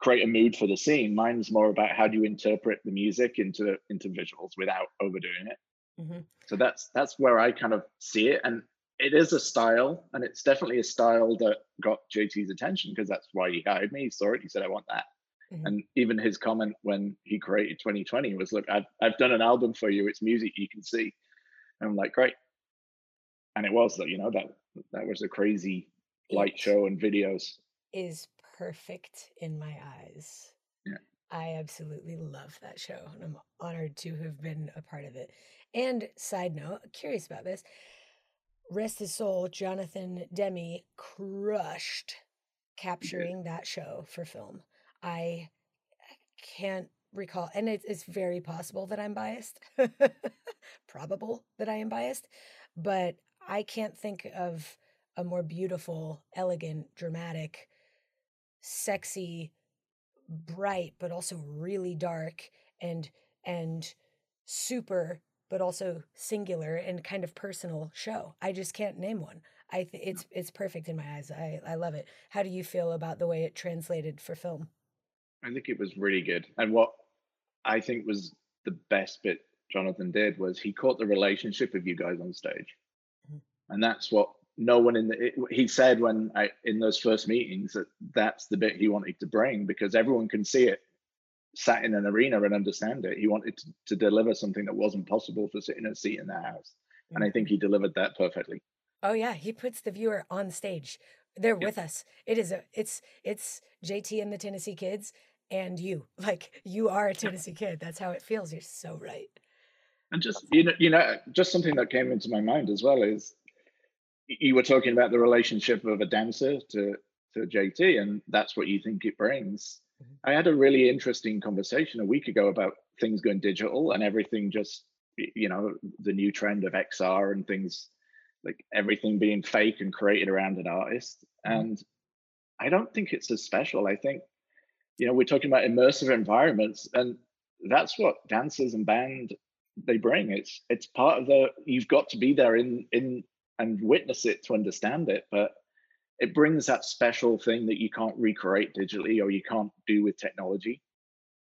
create a mood for the scene. Mine's more about how do you interpret the music into into visuals without overdoing it. Mm-hmm. So that's that's where I kind of see it, and it is a style, and it's definitely a style that got JT's attention because that's why he hired me. He saw it, he said, "I want that." Mm-hmm. And even his comment when he created 2020 was, "Look, I've I've done an album for you. It's music you can see." And I'm like, "Great," and it was that you know that that was a crazy light it show and videos. Is perfect in my eyes. Yeah. I absolutely love that show, and I'm honored to have been a part of it. And side note, curious about this. Rest his soul, Jonathan Demme crushed capturing that show for film. I can't recall, and it's, it's very possible that I'm biased, probable that I am biased, but I can't think of a more beautiful, elegant, dramatic, sexy, bright, but also really dark and and super, but also singular and kind of personal show. I just can't name one. I th- it's it's perfect in my eyes. I I love it. How do you feel about the way it translated for film? I think it was really good. And what I think was the best bit Jonathan did was he caught the relationship of you guys on stage. Mm-hmm. And that's what no one in the it, he said when I in those first meetings that that's the bit he wanted to bring because everyone can see it sat in an arena and understand it. He wanted to, to deliver something that wasn't possible for sitting in a seat in the house. Mm-hmm. And I think he delivered that perfectly. Oh yeah, he puts the viewer on stage. They're with us. It is a it's it's JT and the Tennessee Kids and you. Like you are a Tennessee kid. That's how it feels. You're so right. And just you know, you know, just something that came into my mind as well is you were talking about the relationship of a dancer to to JT, and that's what you think it brings. Mm-hmm. I had a really interesting conversation a week ago about things going digital and everything just you know the new trend of XR and things like everything being fake and created around an artist. Mm-hmm. And I don't think it's as special. I think you know we're talking about immersive environments, and that's what dancers and band they bring. It's it's part of the you've got to be there in in and witness it to understand it, but it brings that special thing that you can't recreate digitally or you can't do with technology.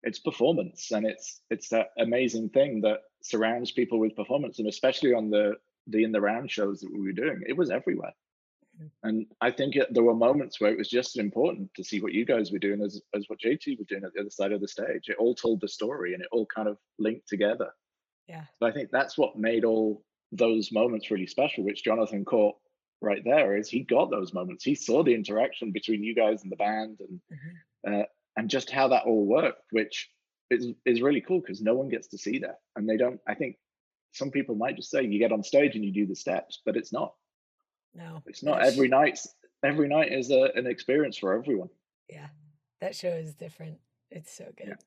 It's performance, and it's it's that amazing thing that surrounds people with performance, and especially on the the in the round shows that we were doing, it was everywhere. Mm-hmm. And I think it, there were moments where it was just as important to see what you guys were doing as as what JT were doing at the other side of the stage. It all told the story, and it all kind of linked together. Yeah. So I think that's what made all those moments really special, which Jonathan caught right there. Is he got those moments? He saw the interaction between you guys and the band, and mm-hmm. uh, and just how that all worked, which is is really cool because no one gets to see that, and they don't. I think some people might just say you get on stage and you do the steps, but it's not. No, it's not every night. Every night is a, an experience for everyone. Yeah, that show is different. It's so good. Yeah.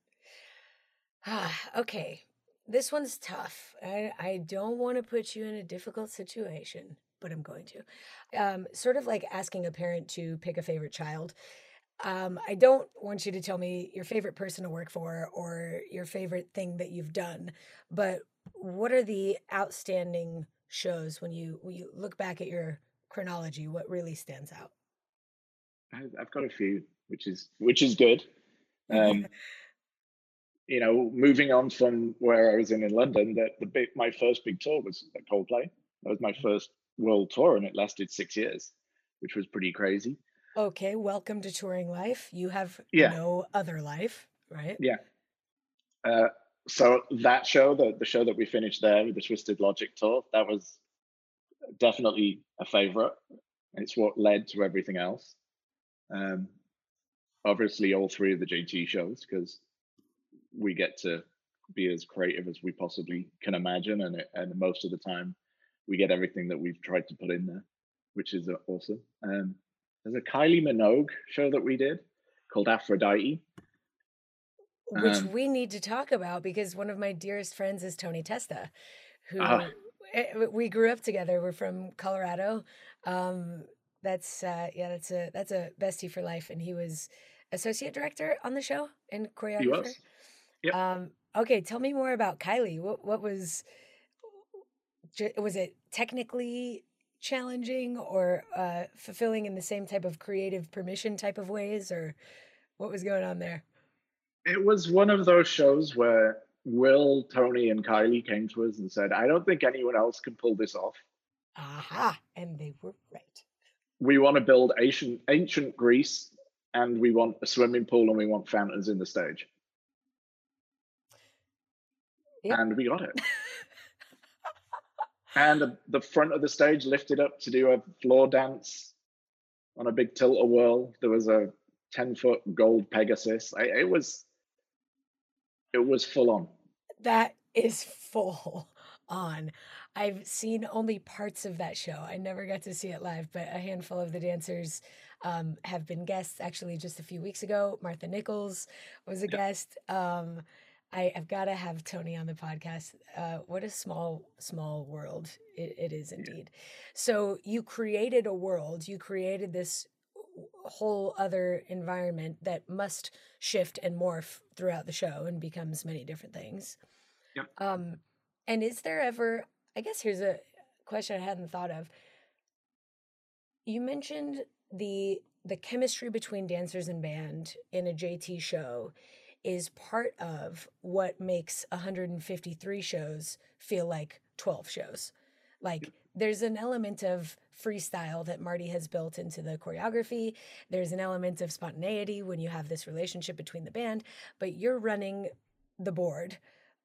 Ah, okay this one's tough. I, I don't want to put you in a difficult situation, but I'm going to. Um, sort of like asking a parent to pick a favorite child. Um, I don't want you to tell me your favorite person to work for or your favorite thing that you've done, but what are the outstanding shows when you when you look back at your chronology? What really stands out? I've got a few, which is which is good. Um, you know, moving on from where I was in in London, that the big, my first big tour was at Coldplay. That was my first world tour, and it lasted six years, which was pretty crazy. Okay, welcome to touring life. You have yeah. no other life, right? Yeah. Uh, so that show, the the show that we finished there, with the Twisted Logic tour, that was definitely a favorite. It's what led to everything else. Um, obviously, all three of the JT shows because we get to be as creative as we possibly can imagine, and it, and most of the time we get everything that we've tried to put in there, which is uh, awesome. Um, there's a Kylie Minogue show that we did called Aphrodite, which um, we need to talk about because one of my dearest friends is Tony Testa, who uh, we grew up together. We're from Colorado. Um, that's uh, yeah, that's a that's a bestie for life, and he was associate director on the show and choreographer. Yep. Um, okay, tell me more about Kylie. What what was was it technically challenging or uh, fulfilling in the same type of creative permission type of ways, or what was going on there? It was one of those shows where Will, Tony, and Kylie came to us and said, "I don't think anyone else can pull this off." Aha! And they were right. We want to build ancient ancient Greece, and we want a swimming pool, and we want fountains in the stage yep. and we got it. and the, the, front of the stage lifted up to do a floor dance on a big tilt a whirl. There was a 10 foot gold Pegasus. I, it was It was full on. That is full on. I've seen only parts of that show. I never got to see it live, but a handful of the dancers um, have been guests. Actually, just a few weeks ago, Martha Nichols was a guest. Um, I, have got to have Tony on the podcast. Uh, what a small, small world it, it is indeed. So you created a world. You created this whole other environment that must shift and morph throughout the show and becomes many different things. Yep. Um, and is there ever? I guess here's a question I hadn't thought of. You mentioned the the chemistry between dancers and band in a JT show is part of what makes 153 shows feel like 12 shows. Like there's an element of freestyle that Marty has built into the choreography. There's an element of spontaneity when you have this relationship between the band, but you're running the board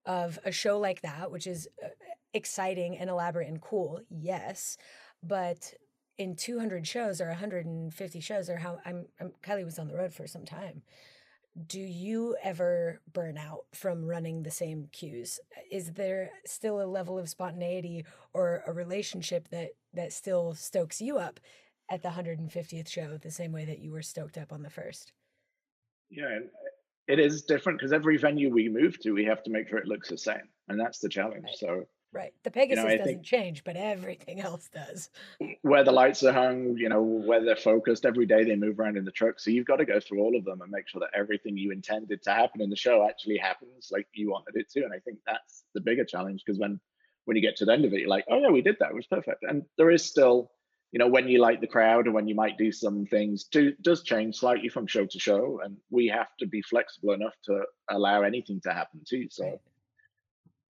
of a show like that, which is uh, exciting and elaborate and cool. Yes, but in 200 shows or 150 shows or how I'm, I'm Kylie was on the road for some time do you ever burn out from running the same cues is there still a level of spontaneity or a relationship that that still stokes you up at the 150th show the same way that you were stoked up on the first yeah uh, it is different because every venue we move to we have to make sure it looks the same and that's the challenge right. so Right. The Pegasus you know, doesn't change, but everything else does. Where the lights are hung, you know, where they're focused, every day they move around in the truck. So you've got to go through all of them and make sure that everything you intended to happen in the show actually happens like you wanted it to. And I think that's the bigger challenge because when when you get to the end of it, you're like, oh yeah, we did that. It was perfect. And there is still, you know, when you like the crowd or when you might do some things, do does change slightly from show to show. And we have to be flexible enough to allow anything to happen too. So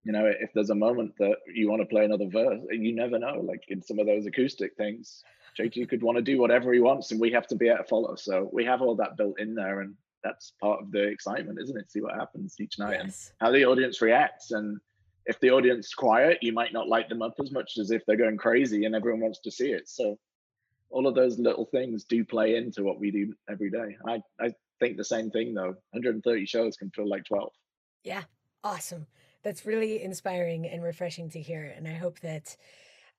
you know, if there's a moment that you want to play another verse, you never know. Like in some of those acoustic things, JT could want to do whatever he wants, and we have to be able to follow. So we have all that built in there, and that's part of the excitement, isn't it? See what happens each night yes. and how the audience reacts. And if the audience quiet, you might not light them up as much as if they're going crazy and everyone wants to see it. So all of those little things do play into what we do every day. I I think the same thing though. 130 shows can feel like 12. Yeah, awesome that's really inspiring and refreshing to hear. And I hope that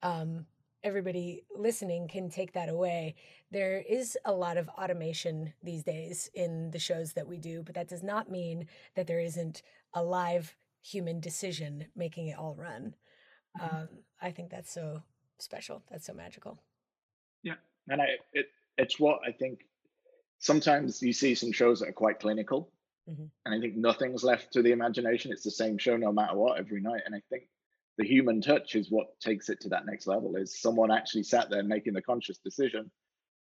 um, everybody listening can take that away. There is a lot of automation these days in the shows that we do, but that does not mean that there isn't a live human decision making it all run. Mm-hmm. Um, I think that's so special. That's so magical. Yeah, and I it it's what I think. Sometimes you see some shows that are quite clinical, Mm-hmm. And I think nothing's left to the imagination. It's the same show no matter what every night. And I think the human touch is what takes it to that next level. Is someone actually sat there making the conscious decision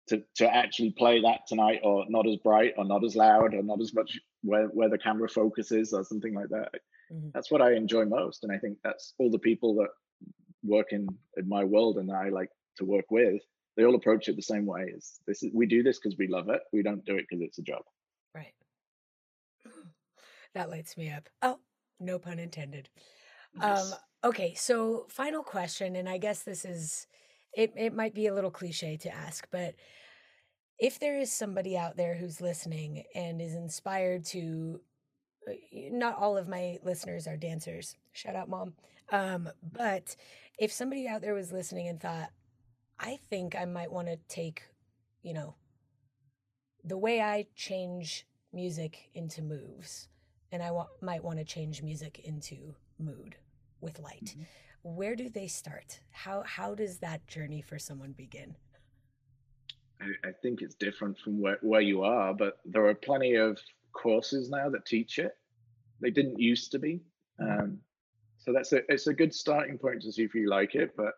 to to actually play that tonight, or not as bright, or not as loud, or not as much where where the camera focuses, or something like that. Mm-hmm. That's what I enjoy most, and I think that's all the people that work in in my world and that I like to work with. They all approach it the same way. Is this is we do this because we love it. We don't do it because it's a job. That lights me up. Oh, no pun intended. Yes. Um, okay, so final question, and I guess this is it, it might be a little cliche to ask, but if there is somebody out there who's listening and is inspired to uh, not all of my listeners are dancers. Shout out, mom. Um, but if somebody out there was listening and thought, I think I might want to take, you know, the way I change music into moves and I wa- might want to change music into mood with light. Mm-hmm. Where do they start? How how does that journey for someone begin? I, I think it's different from where, where you are, but there are plenty of courses now that teach it. They didn't used to be. Mm-hmm. Um, so that's a it's a good starting point to see if you like it. But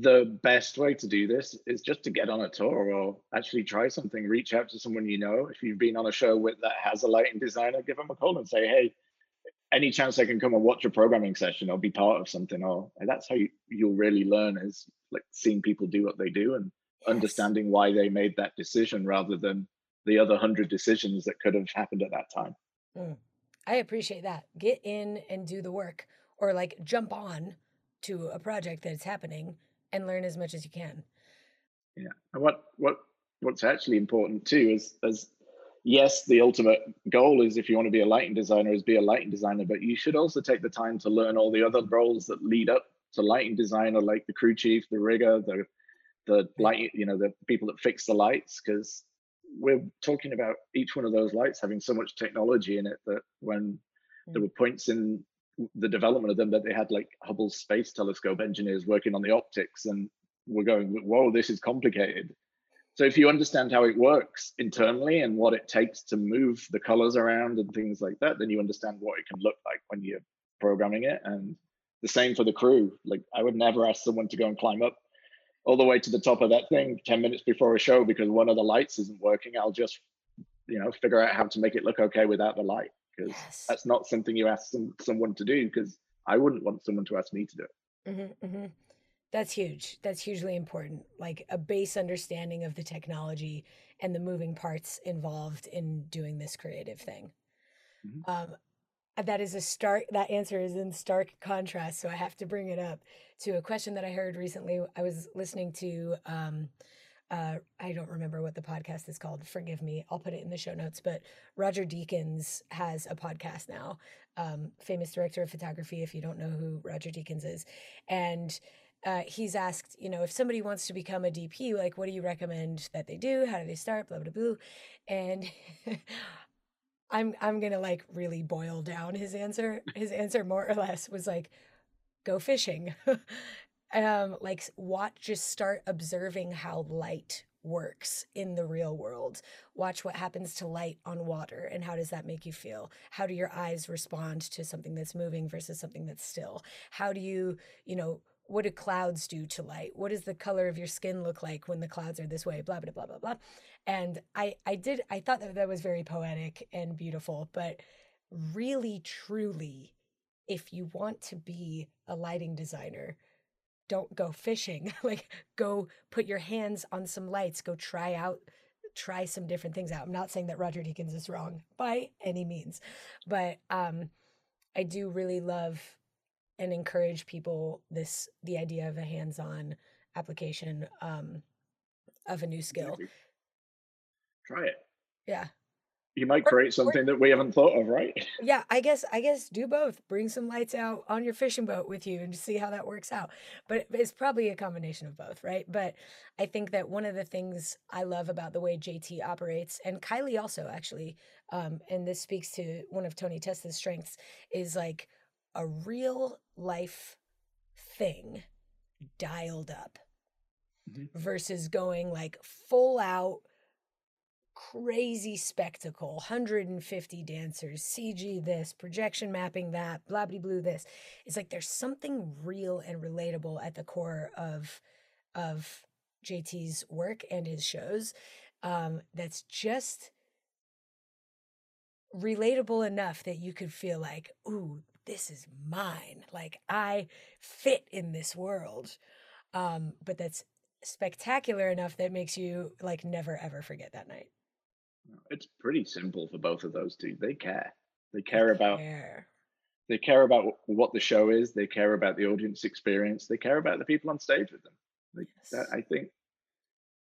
the best way to do this is just to get on a tour or actually try something. Reach out to someone you know. If you've been on a show with that has a lighting designer, give them a call and say, "Hey, any chance I can come and watch a programming session or be part of something?" Or that's how you, you'll really learn is like seeing people do what they do and yes. understanding why they made that decision rather than the other hundred decisions that could have happened at that time. Mm. I appreciate that. Get in and do the work, or like jump on to a project that's happening and learn as much as you can. Yeah, and what what what's actually important too is as yes, the ultimate goal is if you want to be a lighting designer, is be a lighting designer, but you should also take the time to learn all the other roles that lead up to lighting designer, like the crew chief, the rigger, the the light, you know, the people that fix the lights, because we're talking about each one of those lights having so much technology in it that when mm. there were points in the development of them that they had like Hubble Space Telescope engineers working on the optics and we're going, whoa, this is complicated. So if you understand how it works internally and what it takes to move the colors around and things like that, then you understand what it can look like when you're programming it. And the same for the crew. Like I would never ask someone to go and climb up all the way to the top of that thing 10 minutes before a show because one of the lights isn't working. I'll just, you know, figure out how to make it look okay without the light because yes. that's not something you ask some, someone to do because I wouldn't want someone to ask me to do it. Mm-hmm, mm-hmm. That's huge. That's hugely important. Like a base understanding of the technology and the moving parts involved in doing this creative thing. Mm-hmm. Um, that is a stark, that answer is in stark contrast. So I have to bring it up to a question that I heard recently. I was listening to, um, uh, I don't remember what the podcast is called. Forgive me. I'll put it in the show notes. But Roger Deakins has a podcast now, um, famous director of photography, if you don't know who Roger Deakins is. And uh, he's asked, you know, if somebody wants to become a DP, like, what do you recommend that they do? How do they start? Blah blah blah. And I'm I'm gonna like really boil down his answer. His answer more or less was like, go fishing. um, like watch, just start observing how light works in the real world. Watch what happens to light on water and how does that make you feel? How do your eyes respond to something that's moving versus something that's still? How do you, you know, what do clouds do to light? What does the color of your skin look like when the clouds are this way? Blah blah blah blah blah. And I I did I thought that that was very poetic and beautiful, but really truly, if you want to be a lighting designer, don't go fishing. like go put your hands on some lights. Go try out try some different things out. I'm not saying that Roger Deakins is wrong by any means, but um, I do really love and encourage people this the idea of a hands-on application um, of a new skill. Try it. Yeah. You might create something that we haven't thought of, right? Yeah, I guess I guess do both. Bring some lights out on your fishing boat with you and see how that works out. But it's probably a combination of both, right? But I think that one of the things I love about the way JT operates, and Kylie also actually, um, and this speaks to one of Tony Testa's strengths, is like a real life thing dialed up mm-hmm. versus going like full out crazy spectacle 150 dancers cg this projection mapping that blah blue this it's like there's something real and relatable at the core of of jt's work and his shows um, that's just relatable enough that you could feel like ooh this is mine. Like I fit in this world. Um, but that's spectacular enough that makes you like never ever forget that night. It's pretty simple for both of those two. They care. They care they about care. they care about what the show is. They care about the audience experience. They care about the people on stage with them. They, yes. I think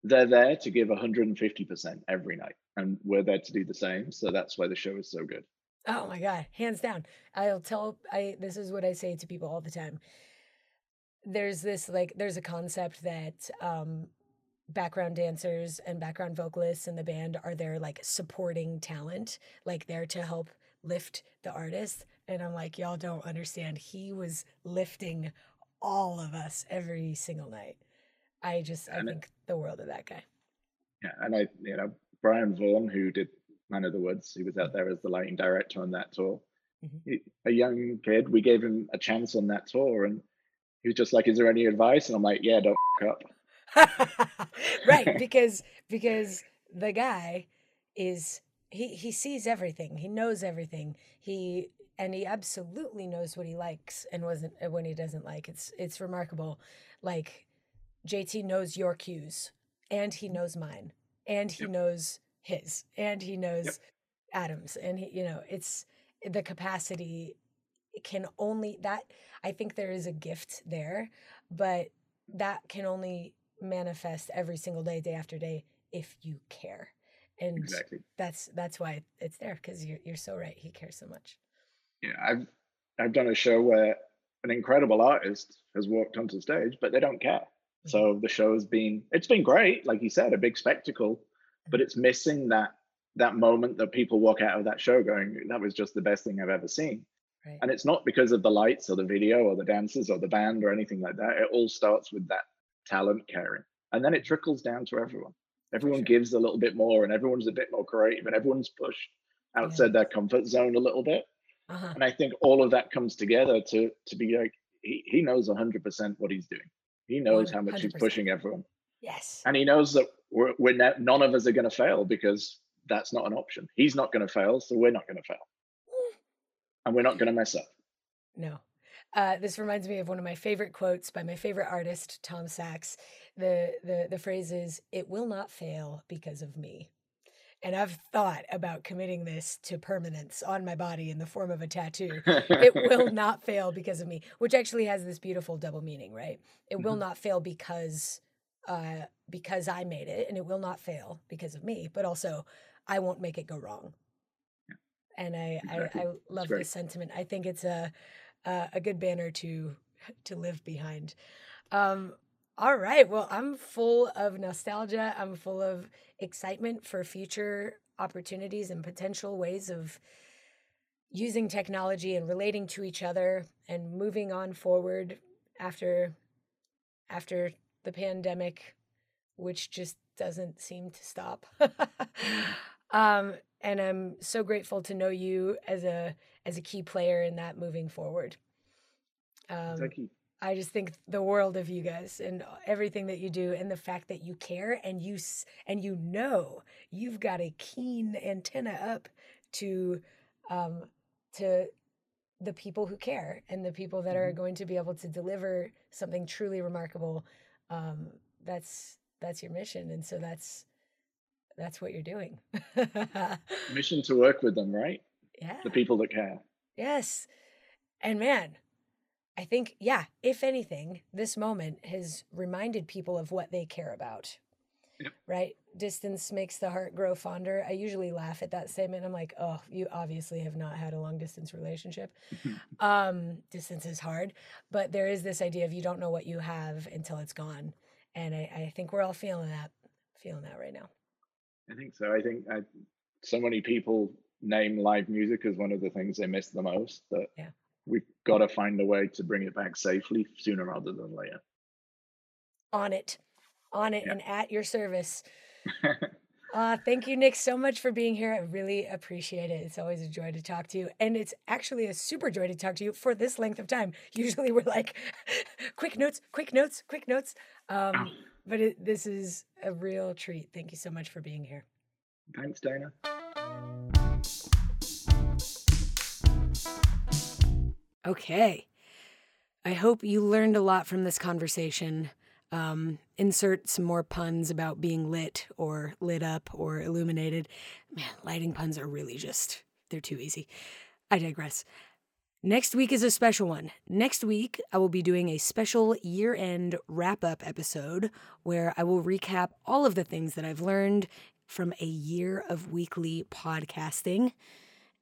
they're there to give 150% every night, and we're there to do the same. So that's why the show is so good. Oh my god, hands down. I'll tell I this is what I say to people all the time. There's this like there's a concept that um background dancers and background vocalists in the band are there like supporting talent, like there to help lift the artist. And I'm like, y'all don't understand. He was lifting all of us every single night. I just I think the world of that guy. Yeah, and I you know Brian Vaughan, who did Man of the Woods. He was out there as the lighting director on that tour. Mm-hmm. He, a young kid, we gave him a chance on that tour, and he was just like, "Is there any advice?" And I'm like, "Yeah, don't up." right, because because the guy is he he sees everything. He knows everything. He and he absolutely knows what he likes and wasn't when he doesn't like. It's it's remarkable. Like JT knows your cues and he mm-hmm. knows mine and he yep. knows his and he knows yep. Adams and he you know it's the capacity can only that I think there is a gift there but that can only manifest every single day day after day if you care and exactly. that's that's why it's there because you're you're so right. He cares so much. Yeah, I've I've done a show where an incredible artist has walked onto stage, but they don't care. Mm-hmm. So the show's been it's been great, like you said, a big spectacle, but mm-hmm. it's missing that that moment that people walk out of that show going, that was just the best thing I've ever seen. Right. And it's not because of the lights or the video or the dancers or the band or anything like that. It all starts with that talent caring. And then it trickles down to everyone. Everyone sure. gives a little bit more and everyone's a bit more creative and everyone's pushed outside yeah. their comfort zone a little bit. Uh-huh. And I think all of that comes together to to be like he, he knows 100% what he's doing. He knows 100%. how much he's pushing everyone. Yes. And he knows that we're, we're not, none of us are going to fail because that's not an option. He's not going to fail, so we're not going to fail. and we're not going to mess up. No. Uh, this reminds me of one of my favorite quotes by my favorite artist, Tom Sachs. The, the, the phrase is, It will not fail because of me. And I've thought about committing this to permanence on my body in the form of a tattoo. it will not fail because of me, which actually has this beautiful double meaning, right? It will mm-hmm. not fail because uh, because I made it, and it will not fail because of me, but also I won't make it go wrong. And I, exactly. I, I love this sentiment. I think it's a, a, a good banner to to live behind. Um, all right. Well, I'm full of nostalgia. I'm full of excitement for future opportunities and potential ways of using technology and relating to each other and moving on forward after after the pandemic which just doesn't seem to stop. um, and I'm so grateful to know you as a as a key player in that moving forward. Um, Thank you. I just think the world of you guys and everything that you do, and the fact that you care and you and you know you've got a keen antenna up to um, to the people who care and the people that mm-hmm. are going to be able to deliver something truly remarkable. Um, that's that's your mission and so that's that's what you're doing mission to work with them right yeah. the people that care yes. And man i think yeah if anything this moment has reminded people of what they care about. Yep. right? Distance makes the heart grow fonder. I usually laugh at that statement. I'm like oh you obviously have not had a long distance relationship. Um distance is hard but there is this idea of you don't know what you have until it's gone and I, I think we're all feeling that feeling that right now. I think so. I think I, so many people name live music as one of the things they miss the most that yeah. we've got to find a way to bring it back safely sooner rather than later on it on it yeah. and at your service Uh, thank you, Nick, so much for being here. I really appreciate it. It's always a joy to talk to you. And it's actually a super joy to talk to you for this length of time. Usually we're like, quick notes, quick notes, quick notes. Um, but it, this is a real treat. Thank you so much for being here. Thanks, Dana. Okay. I hope you learned a lot from this conversation. Um, insert some more puns about being lit or lit up or illuminated. Man, lighting puns are really just, they're too easy. I digress. Next week is a special one. Next week, I will be doing a special year end wrap up episode where I will recap all of the things that I've learned from a year of weekly podcasting.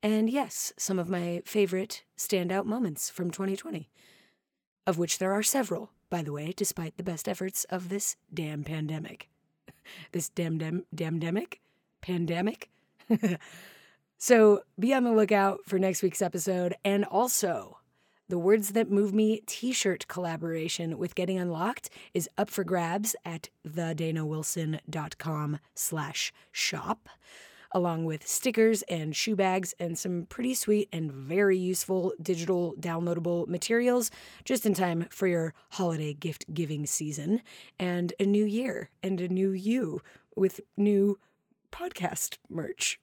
And yes, some of my favorite standout moments from 2020, of which there are several by the way, despite the best efforts of this damn pandemic. this damn damn damn demic? Pandemic? so be on the lookout for next week's episode and also the Words That Move Me t shirt collaboration with Getting Unlocked is up for grabs at thedanawilson.com slash shop along with stickers and shoe bags and some pretty sweet and very useful digital downloadable materials just in time for your holiday gift giving season and a new year and a new you with new podcast merch.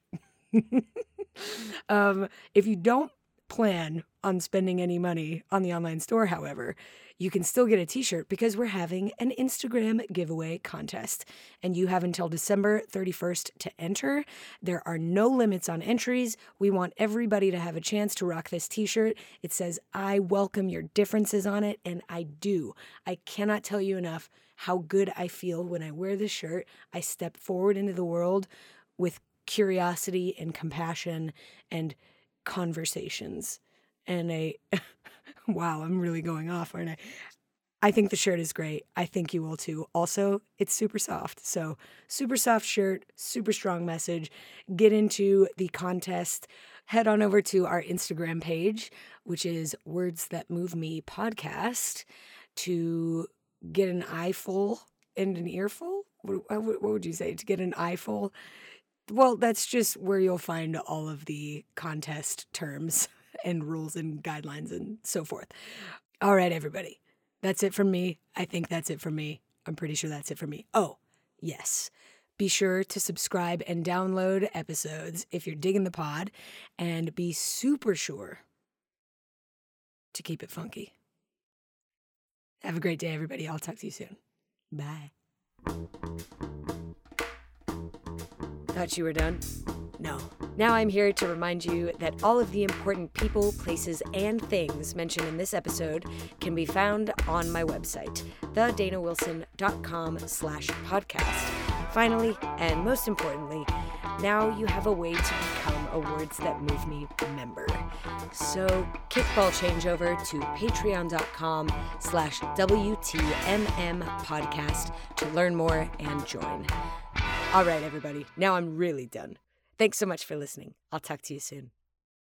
um, if you don't plan on spending any money on the online store, however, you can still get a t shirt because we're having an Instagram giveaway contest. And you have until December 31st to enter. There are no limits on entries. We want everybody to have a chance to rock this t shirt. It says, I welcome your differences on it. And I do. I cannot tell you enough how good I feel when I wear this shirt. I step forward into the world with curiosity and compassion and conversations. And a wow, I'm really going off, aren't I? I think the shirt is great. I think you will too. Also, it's super soft. So, super soft shirt, super strong message. Get into the contest. Head on over to our Instagram page, which is Words That Move Me podcast, to get an eyeful and an earful. What, what would you say? To get an eyeful? Well, that's just where you'll find all of the contest terms and rules and guidelines and so forth. All right, everybody. That's it from me. I think that's it from me. I'm pretty sure that's it for me. Oh, yes. Be sure to subscribe and download episodes if you're digging the pod, and be super sure to keep it funky. Have a great day, everybody. I'll talk to you soon. Bye. Thought you were done? No. Now I'm here to remind you that all of the important people, places, and things mentioned in this episode can be found on my website, thedanawilson.com slash podcast. Finally, and most importantly, now you have a way to become a Words That Move Me member. So kickball changeover to patreon.com slash WTMM podcast to learn more and join. All right, everybody, now I'm really done. Thanks so much for listening. I'll talk to you soon.